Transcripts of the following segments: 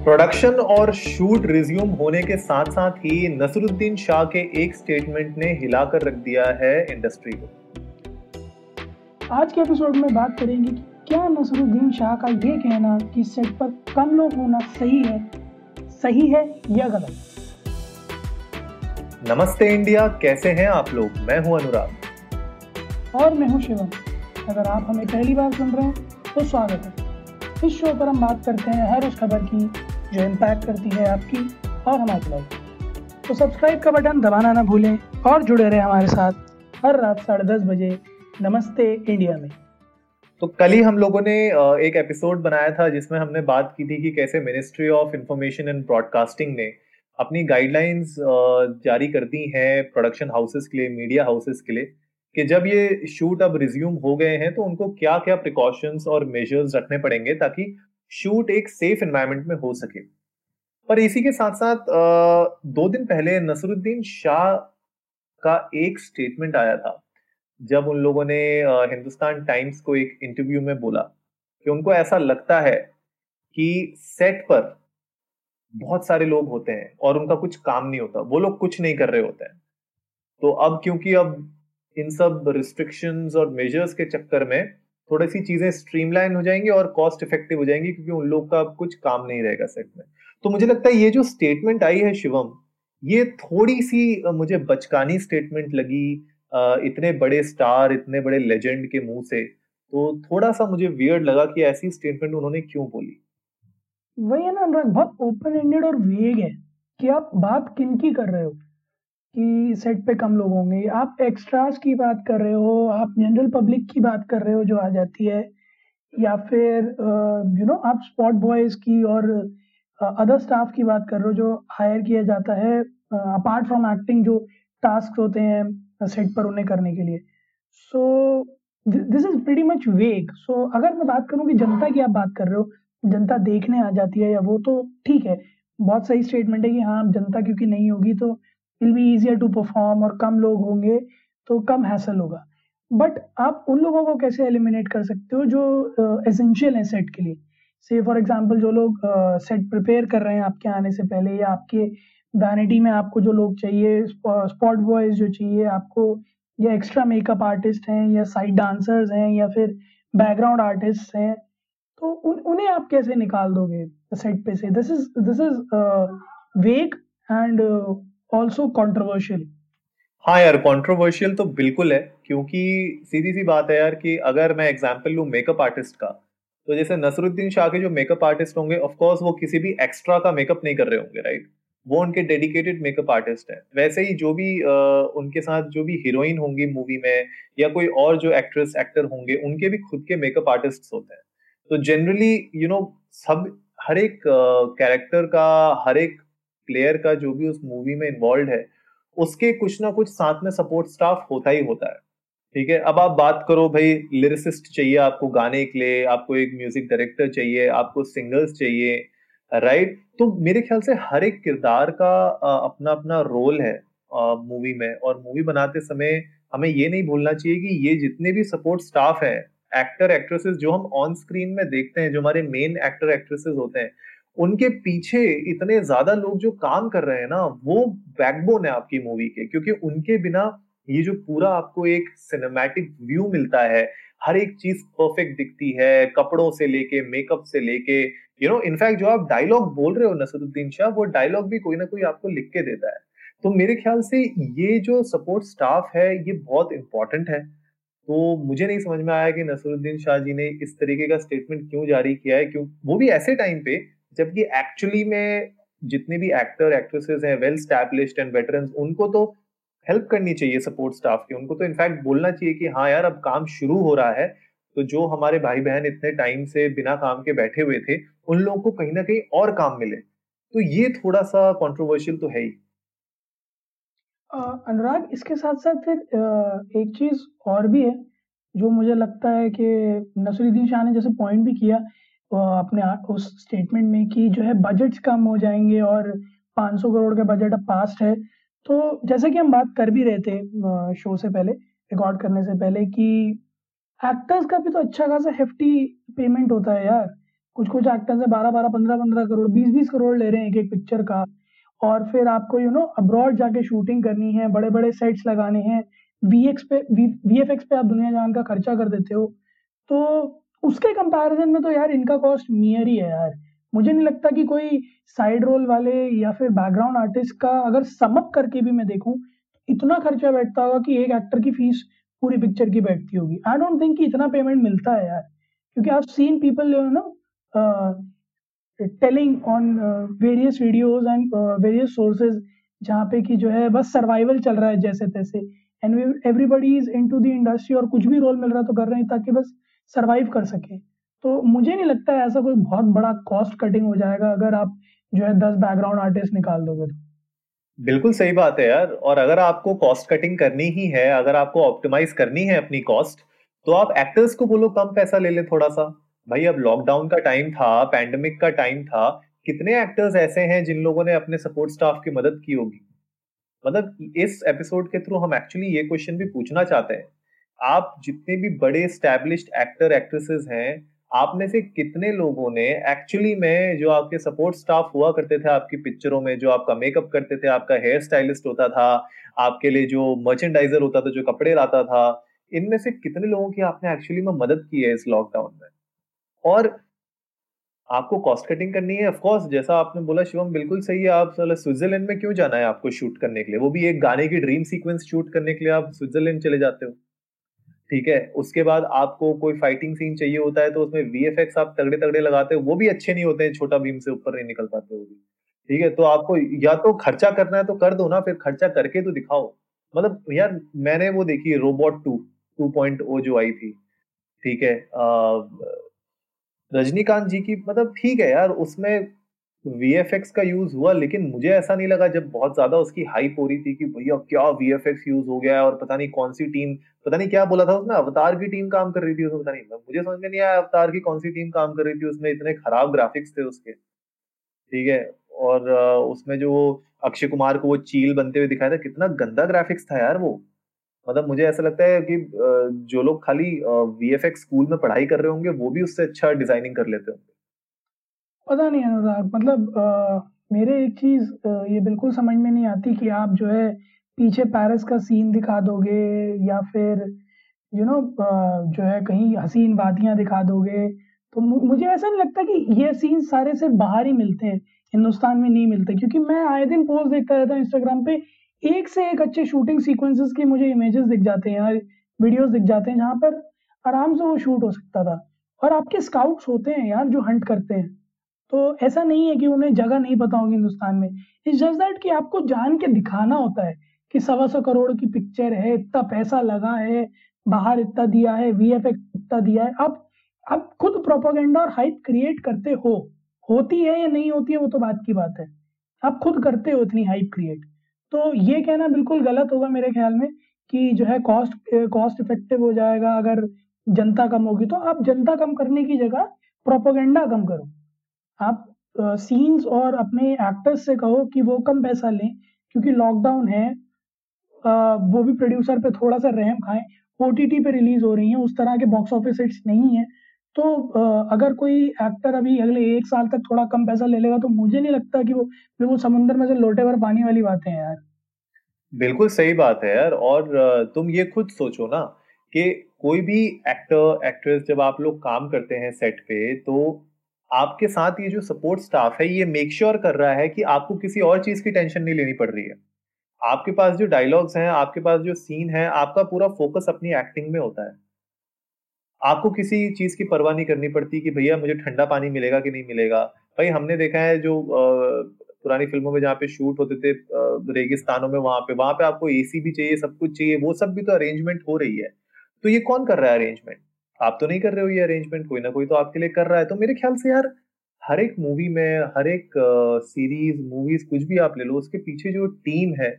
Production और shoot resume होने के साथ साथ ही नसरुद्दीन शाह के एक स्टेटमेंट ने हिलाकर रख दिया है इंडस्ट्री को। आज के एपिसोड में बात करेंगे कि क्या नसरुद्दीन शाह का ये कहना कि सेट पर कम लोग होना सही है सही है या गलत? नमस्ते इंडिया कैसे हैं आप लोग? मैं हूँ अनुराग। और मैं हूँ शिवम। अगर आप हमें पहली बार सुन रहे हैं तो स्वागत है। इस शो पर हम बात करते हैं हर उस खबर की जो इम्पैक्ट करती है आपकी और हमारी लाइफ तो सब्सक्राइब का बटन दबाना ना भूलें और जुड़े रहें हमारे साथ हर रात साढ़े दस बजे नमस्ते इंडिया में। तो कल ही हम लोगों ने एक एपिसोड बनाया था जिसमें हमने बात की थी कि कैसे ministry of information and broadcasting ने अपनी गाइडलाइंस जारी कर दी हैं प्रोडक्शन हाउसेस के लिए मीडिया हाउसेस के लिए, कि जब ये शूट अब रिज्यूम हो गए हैं तो उनको क्या क्या प्रिकॉशंस और मेजर्स रखने पड़ेंगे ताकि शूट एक सेफ़ एनवायरमेंट में हो सके। पर इसी के साथ साथ दो दिन पहले नसरुद्दीन शाह का एक स्टेटमेंट आया था, जब उन लोगों ने हिंदुस्तान टाइम्स को एक इंटरव्यू में बोला कि उनको ऐसा लगता है कि सेट पर बहुत सारे लोग होते हैं और उनका कुछ काम नहीं होता, वो लोग कुछ नहीं कर रहे होते हैं। तो अब क्योंकि अब इन सब रिस्ट्रिक्शंस और मेजर्स के चक्कर में थोड़ी सी चीज़ें स्ट्रीमलाइन हो जाएँगी और कॉस्ट इफ़ेक्टिव हो जाएँगी क्योंकि उन लोग का अब कुछ काम नहीं रहेगा सेट में। तो मुझे लगता है ये जो स्टेटमेंट आई है शिवम, ये थोड़ी सी मुझे बचकानी स्टेटमेंट लगी इतने बड़े स्टार इतने बड़े लेजेंड के मुँह से। तो थोड़ा सा मुझे वियर्ड लगा कि ऐसी स्टेटमेंट उन्होंने क्यों बोली। वही है ना अनुराग, बहुत ओपन एंडेड और वेग है कि आप बात किन की कर रहे हो। कि सेट पे कम लोग होंगे। आप एक्स्ट्रास की बात कर रहे हो, आप जनरल पब्लिक की बात कर रहे हो जो आ जाती है, या फिर यू नो आप स्पॉट बॉयज़ की और अदर स्टाफ की बात कर रहे हो जो हायर किया जाता है अपार्ट फ्रॉम एक्टिंग जो टास्क होते हैं सेट पर उन्हें करने के लिए। So this is very much vague so अगर मैं बात करूँ कि जनता की आप बात कर रहे हो, जनता देखने आ जाती है या वो तो ठीक है। बहुत सही स्टेटमेंट है कि हाँ जनता क्योंकि नहीं होगी तो will be easier to perform और कम लोग होंगे तो कम हैसल होगा। बट आप उन लोगों को कैसे एलिमिनेट कर सकते हो जो एसेंशियल है सेट के लिए? से फॉर एग्ज़ाम्पल जो लोग सेट uh, प्रिपेयर कर रहे हैं आपके आने से पहले या आपके वैनिटी में आपको जो लोग चाहिए स्पॉट बॉयज़ जो चाहिए आपको या एक्स्ट्रा मेकअप आर्टिस्ट हैं या साइड डांसर्स हैं या फिर बैकग्राउंड आर्टिस्ट हैं तो उन उन्हें आप कैसे निकाल दोगे सेट पे से? This is this is vague and also controversial हाँ यार कॉन्ट्रोवर्शियल तो बिल्कुल है क्योंकि सीधी सी बात है यार कि अगर मैं एग्ज़ाम्पल लू मेकअप आर्टिस्ट का तो जैसे नसरुद्दीन शाह के जो मेकअप आर्टिस्ट होंगे ऑफ़ कोर्स वो किसी भी एक्स्ट्रा का मेकअप नहीं कर रहे होंगे राइट वो उनके डेडिकेटेड मेकअप आर्टिस्ट है। वैसे ही जो भी आ, उनके साथ जो भी हीरोइन होंगी मूवी में या कोई और जो एक्ट्रेस एक्टर होंगे उनके भी खुद के मेकअप आर्टिस्ट होते हैं। तो जनरली यू नो सब हर एक कैरेक्टर का हर एक प्लेयर का जो भी उस मूवी में इन्वॉल्व है, उसके कुछ ना कुछ साथ में सपोर्ट स्टाफ होता ही होता है। ठीक है? अब आप बात करो भाई लिरिसिस्ट चाहिए आपको गाने के लिए, आपको एक म्यूज़िक डायरेक्टर चाहिए, आपको सिंगर्स चाहिए राइट तो मेरे ख्याल से हर एक किरदार का अपना अपना रोल है मूवी में। और मूवी बनाते समय हमें ये नहीं भूलना चाहिए कि ये जितने भी सपोर्ट स्टाफ है एक्टर एक्ट्रेसेस जो हम ऑन स्क्रीन में देखते हैं, जो हमारे मेन एक्टर एक्ट्रेसेस होते हैं उनके पीछे इतने ज़्यादा लोग जो काम कर रहे हैं ना, वो बैकबोन है आपकी मूवी के, क्योंकि उनके बिना ये जो पूरा आपको एक सिनेमैटिक व्यू मिलता है, हर एक चीज़ परफेक्ट दिखती है, कपड़ों से लेके मेकअप से लेके यू नो इनफैक्ट जो आप डायलॉग बोल रहे हो नसरुद्दीन शाह, वो डायलॉग भी कोई ना कोई आपको लिख के देता है। तो मेरे ख्याल से ये जो सपोर्ट स्टाफ है, ये बहुत इंपॉर्टेंट है। तो मुझे नहीं समझ में आया कि नसरुद्दीन शाह जी ने इस तरीके का स्टेटमेंट क्यों जारी किया है, क्यों, वो भी ऐसे टाइम पे जबकि एक्चुअली में जितने भी एक्टर एक्ट्रेसेस हैं वेल स्टैब्लिश्ड एंड वेटरन्स उनको तो हेल्प करनी चाहिए सपोर्ट स्टाफ की। उनको तो इनफैक्ट बोलना चाहिए कि हाँ यार, अब काम शुरू हो रहा है तो जो हमारे भाई बहन इतने टाइम से बिना काम के बैठे हुए थे, उन लोगों को कहीं ना कहीं और काम मिले। तो ये थोड़ा सा कंट्रोवर्शियल तो है ही। अनुराग, इसके साथ साथ फिर एक चीज़ और भी है, जो मुझे लगता है कि नसरुद्दीन शाह ने जैसे पॉइंट भी किया अपने उस स्टेटमेंट में कि जो है बजट्स कम हो जाएँगे और 500 करोड़ का बजट अब पास्ट है। तो जैसे कि हम बात कर भी रहे थे शो से पहले रिकॉर्ड करने से पहले कि एक्टर्स का भी तो अच्छा खासा हेफ्टी पेमेंट होता है यार। कुछ कुछ एक्टर्स है, बारह बारह, पंद्रह पंद्रह करोड़, बीस बीस करोड़ ले रहे हैं एक एक पिक्चर का। और फिर आपको यू नो अब्रॉड जाके शूटिंग करनी है बड़े बड़े सेट्स लगाने हैं वी एक्स पे वी एफ़ एक्स पे आप दुनिया जान का खर्चा कर देते हो। तो उसके कंपैरिजन में तो यार इनका कॉस्ट नियर ही है यार। मुझे नहीं लगता कि कोई साइड रोल वाले या फिर बैकग्राउंड आर्टिस्ट का अगर समअप करके भी मैं देखूँ, इतना खर्चा बैठता होगा कि एक एक्टर की फ़ीस पूरी पिक्चर की बैठती होगी। आई डोंट थिंक कि इतना पेमेंट मिलता है यार। क्योंकि आप seen people you know telling on various videos and various sources जहाँ पे कि जो है बस सर्वाइवल चल रहा है जैसे तैसे। And everybody is into the industry और कुछ भी रोल मिल रहा तो कर रहे हैं ताकि बस सर्वाइव कर सके। तो मुझे नहीं लगता है ऐसा कोई बहुत बड़ा कॉस्ट कटिंग हो जाएगा अगर आप जो है दस बैकग्राउंड आर्टिस्ट निकाल दोगे तो। बिल्कुल सही बात है यार। और अगर आपको कॉस्ट कटिंग करनी ही है, अगर आपको ऑप्टिमाइज करनी है अपनी कॉस्ट तो आप एक्टर्स को बोलो, कम पैसा ले ले थोड़ा सा भाई, अब लॉकडाउन का टाइम था पैंडमिक का टाइम था, कितने एक्टर्स ऐसे हैं जिन लोगों ने अपने सपोर्ट स्टाफ की मदद की होगी? मतलब इस एपिसोड के थ्रू हम एक्चुअली ये क्वेश्चन भी पूछना चाहते हैं। आप जितने भी बड़े स्टैब्लिश्ड एक्टर एक्ट्रेसेस हैं, आप में से कितने लोगों ने एक्चुअली में जो आपके सपोर्ट स्टाफ हुआ करते थे, आपकी पिक्चरों में, जो आपका मेकअप करते थे, आपका हेयर स्टाइलिस्ट होता था, आपके लिए जो मर्चेंडाइजर होता था, जो कपड़े लाता था, इनमें से कितने लोगों की आपने एक्चुअली में मदद की है इस लॉकडाउन में? और आपको कॉस्ट कटिंग करनी है? ऑफकोर्स जैसा आपने बोला, शिवम, बिल्कुल सही है, आप स्विट्जरलैंड में क्यों जाना है आपको शूट करने के लिए? वो भी एक गाने की ड्रीम सीक्वेंस शूट करने के लिए आप स्विट्जरलैंड चले जाते हो। ठीक है? उसके बाद आपको कोई फाइटिंग सीन चाहिए होता है तो उसमें वीएफएक्स आप तगड़े तगड़े लगाते हो, वो भी अच्छे नहीं होते हैं, छोटा भीम से ऊपर नहीं निकल पाते वो भी। ठीक है? तो आपको या तो खर्चा करना है तो कर दो ना, फिर खर्चा करके तो दिखाओ। मतलब यार, मैंने वो देखी robot two two point O जो आई थी। ठीक है? रजनीकांत जी की मतलब ठीक है यार, उसमें VFX का यूज़ हुआ, लेकिन मुझे ऐसा नहीं लगा जब बहुत ज़्यादा उसकी हाइप हो रही थी कि भैया क्या VFX यूज़ हो गया है और पता नहीं कौन सी टीम पता नहीं क्या बोला था उसमें अवतार की टीम काम कर रही थी उसमें, पता नहीं मुझे समझ में नहीं आया अवतार की कौन सी टीम काम कर रही थी उसमें, इतने खराब ग्राफिक्स थे उसके, ठीक है? और उसमें जो अक्षय कुमार को वो चील बनते हुए दिखाया था, कितना गंदा ग्राफिक्स था यार वो। मतलब मुझे ऐसा लगता है कि जो लोग खाली VFX स्कूल में पढ़ाई कर रहे होंगे, वो भी उससे अच्छा डिज़ाइनिंग कर लेते होंगे। पता नहीं अनुराग मतलब आ, मेरे एक चीज़ ये बिल्कुल समझ में नहीं आती कि आप जो है पीछे पेरिस का सीन दिखा दोगे या फिर यू नो जो है कहीं हसीन वादियाँ दिखा दोगे। तो मुझे ऐसा नहीं लगता कि ये सीन सारे सिर्फ़ बाहर ही मिलते हैं हिंदुस्तान में नहीं मिलते। क्योंकि मैं आए दिन पोस्ट देखता रहता हूँ इंस्टाग्राम पे एक से एक अच्छे शूटिंग सीक्वेंसेस के मुझे इमेजेस दिख जाते हैं यार वीडियोस दिख जाते हैं जहाँ पर आराम से वो शूट हो सकता था। और आपके स्काउट्स होते हैं यार जो हंट करते हैं। तो ऐसा नहीं है कि उन्हें जगह नहीं पता होगी हिंदुस्तान में। इट्स जस्ट दैट कि आपको जान के दिखाना होता है कि सवा सौ करोड़ की पिक्चर है, इतना पैसा लगा है, बाहर इतना दिया है वी इतना दिया है। आप आप खुद प्रोपोगेंडा और हाइप क्रिएट करते हो। होती है या नहीं होती है, वो तो बात की बात है। आप खुद करते हो इतनी हाइप क्रिएट तो ये कहना बिल्कुल गलत होगा मेरे ख्याल में कि जो है कॉस्ट कॉस्ट इफ़ेक्टिव हो जाएगा अगर जनता कम होगी। तो आप जनता कम करने की जगह प्रोपोगेंडा कम करो। आप सीन्स और अपने एक्टर्स से कहो कि वो कम पैसा लें, क्योंकि लॉकडाउन है वो भी प्रोड्यूसर पे थोड़ा सा रहम खाएँ ओटीटी पे रिलीज़ हो रही हैं, उस तरह के बॉक्स ऑफ़िस हिट्स नहीं है। तो अगर कोई एक्टर अभी अगले एक साल तक थोड़ा कम पैसा ले लेगा तो मुझे नहीं लगता कि वो बिल्कुल समुंदर में से लोटे भर पानी वाली बातें हैं यार। बिल्कुल सही बात है यार, और तुम ये खुद सोचो ना कि कोई भी एक्टर एक्ट्रेस जब आप लोग काम करते हैं सेट पे तो आपके साथ ये जो सपोर्ट स्टाफ है, ये मेक श्योर sure कर रहा है कि आपको किसी और चीज़ की टेंशन नहीं लेनी पड़ रही है। आपके पास जो डायलॉग्स हैं, आपके पास जो सीन है, आपका पूरा फोकस अपनी एक्टिंग में होता है। आपको किसी चीज़ की परवाह नहीं करनी पड़ती कि भैया मुझे ठंडा पानी मिलेगा कि नहीं मिलेगा। भाई, हमने देखा है जो पुरानी फ़िल्मों में जहाँ पे शूट होते थे रेगिस्तानों में वहाँ पे वहाँ पे आपको एसी भी चाहिए, सब कुछ चाहिए, वो सब भी तो अरेंजमेंट हो रही है। तो ये कौन कर रहा है अरेंजमेंट आप तो नहीं कर रहे हो ये अरेंजमेंट कोई ना कोई तो आपके लिए कर रहा है। तो मेरे ख्याल से यार हर एक मूवी में हर एक सीरीज़ मूवीज़ कुछ भी आप ले लो उसके पीछे जो टीम है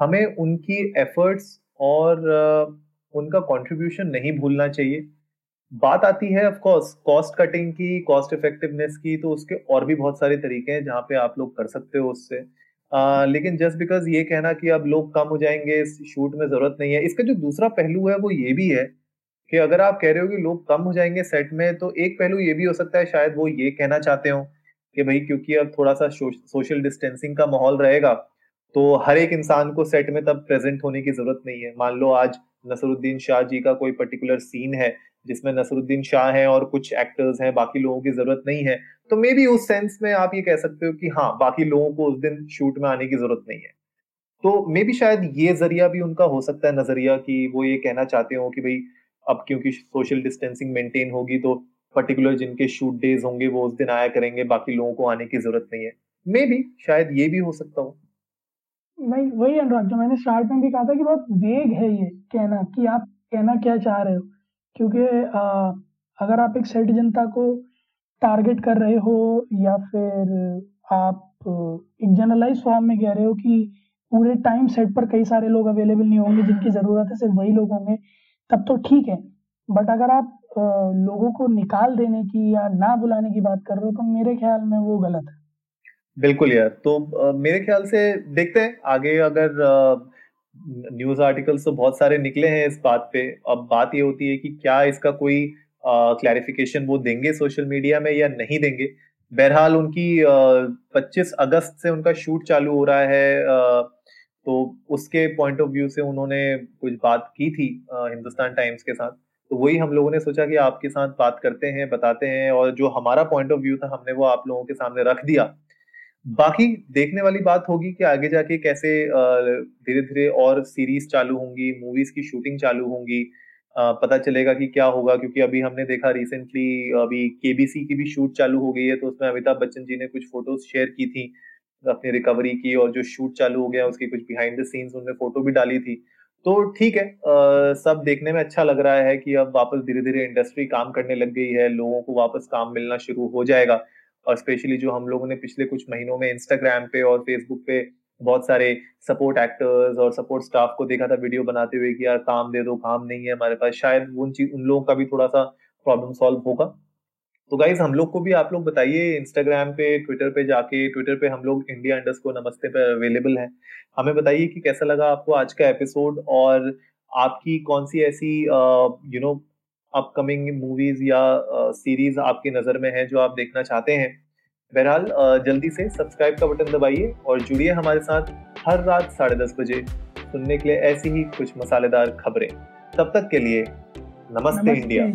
हमें उनकी एफर्ट्स और उनका कंट्रीब्यूशन नहीं भूलना चाहिए। बात आती है ऑफ़ कोर्स कॉस्ट कटिंग की कॉस्ट इफेक्टिवनेस की तो उसके और भी बहुत सारे तरीके हैं जहाँ पे आप लोग कर सकते हो उससे। आ, लेकिन जस्ट बिकॉज़ ये कहना कि अब लोग कम हो जाएँगे इस शूट में ज़रूरत नहीं है इसका जो दूसरा पहलू है वो ये भी है कि अगर आप कह रहे हो कि लोग कम हो जाएँगे सेट में तो एक पहलू ये भी हो सकता है, शायद वो ये कहना चाहते हो कि भाई क्योंकि अब थोड़ा सा सोशल डिस्टेंसिंग का माहौल रहेगा तो हर एक इंसान को सेट में तब प्रेजेंट होने की ज़रूरत नहीं है। मान लो आज नसरुद्दीन शाह जी का कोई पर्टिकुलर सीन है, जिसमें नसरुद्दीन शाह है और कुछ एक्टर्स हैं, बाकी लोगों की ज़रूरत नहीं है तो मे बी उस सेंस में आप ये कह सकते हो कि हाँ बाकी लोगों को उस दिन शूट में आने की ज़रूरत नहीं है। तो मे बी शायद ये ज़रिया भी उनका हो सकता है, नज़रिया कि वो ये कहना चाहते हो कि भाई अब क्योंकि सोशल डिस्टेंसिंग मेंटेन होगी तो पर्टिकुलर जिनके शूट डेज़ होंगे, वो उस दिन आया करेंगे, बाकी लोगों को आने की ज़रूरत नहीं है। मे बी शायद ये भी हो सकता हो। वही वही अनुराग, जो मैंने स्टार्ट में भी कहा था कि बहुत वेग है ये कहना, कि आप कहना क्या चाह रहे हो। क्योंकि अगर आप एक सेट जनता को टारगेट कर रहे हो, या फिर आप एक जनरलाइज फॉर्म में कह रहे हो कि पूरे टाइम सेट पर कई सारे लोग अवेलेबल नहीं होंगे, जिनकी ज़रूरत है, सिर्फ़ वही लोग होंगे तब तो ठीक है। बट अगर आप लोगों को निकाल देने की या ना बुलाने की बात कर रहे हो तो मेरे ख्याल में वो गलत है। बिल्कुल यार। तो आ, मेरे ख्याल से देखते हैं। आगे अगर न्यूज़ आर्टिकल्स तो बहुत सारे निकले हैं इस बात पे। अब बात ये होती है कि क्या इसका कोई क्लैरिफिकेशन वो देंगे सोशल मीडिया में या नहीं देंगे? बहरहाल उनकी 25 अगस्त से उनका शूट चालू हो रहा है तो उसके पॉइंट ऑफ़ व्यू से उन्होंने कुछ बात की थी हिंदुस्तान टाइम्स के साथ। तो वही हम लोगों ने सोचा कि आपके साथ बात करते हैं, बताते हैं और जो हमारा पॉइंट ऑफ़ व्यू था, हमने वो आप लोगों के सामने रख दिया। बाकी देखने वाली बात होगी कि आगे जाके कैसे धीरे धीरे और सीरीज़ चालू होंगी मूवीज़ की शूटिंग चालू होंगी। पता चलेगा कि क्या होगा, क्योंकि अभी हमने देखा रिसेंटली अभी केबीसी की भी शूट चालू हो गई है तो उसमें अमिताभ बच्चन जी ने कुछ फ़ोटोज़ शेयर की थी। अपनी रिकवरी की और जो शूट चालू हो गया उसकी कुछ बिहाइंड द सीन्स उनने फ़ोटो भी डाली थी। तो ठीक है आ, सब देखने में अच्छा लग रहा है कि अब वापस धीरे धीरे इंडस्ट्री काम करने लग गई है लोगों को वापस काम मिलना शुरू हो जाएगा। और स्पेशली जो हम लोगों ने पिछले कुछ महीनों में इंस्टाग्राम पे और फेसबुक पे बहुत सारे सपोर्ट एक्टर्स और सपोर्ट स्टाफ को देखा था वीडियो बनाते हुए कि यार काम दे दो काम नहीं है हमारे पास। शायद उन चीज़ उन लोगों का भी थोड़ा सा प्रॉब्लम सॉल्व होगा। तो गाइज़ हम लोग को भी आप लोग बताइए इंस्टाग्राम पे ट्विटर पे जाके ट्विटर पे हम लोग इंडिया इंडस्ट को नमस्ते पे अवेलेबल है। हमें बताइए कि कैसा लगा आपको आज का एपिसोड और आपकी कौन सी ऐसी यू नो अपकमिंग मूवीज़ या सीरीज़ आपकी नज़र में है जो आप देखना चाहते हैं। बहरहाल जल्दी से सब्सक्राइब का बटन दबाइए और जुड़िए हमारे साथ हर रात साढ़े दस बजे सुनने के लिए ऐसी ही कुछ मसालेदार खबरें। तब तक के लिए नमस्ते, नमस्ते। इंडिया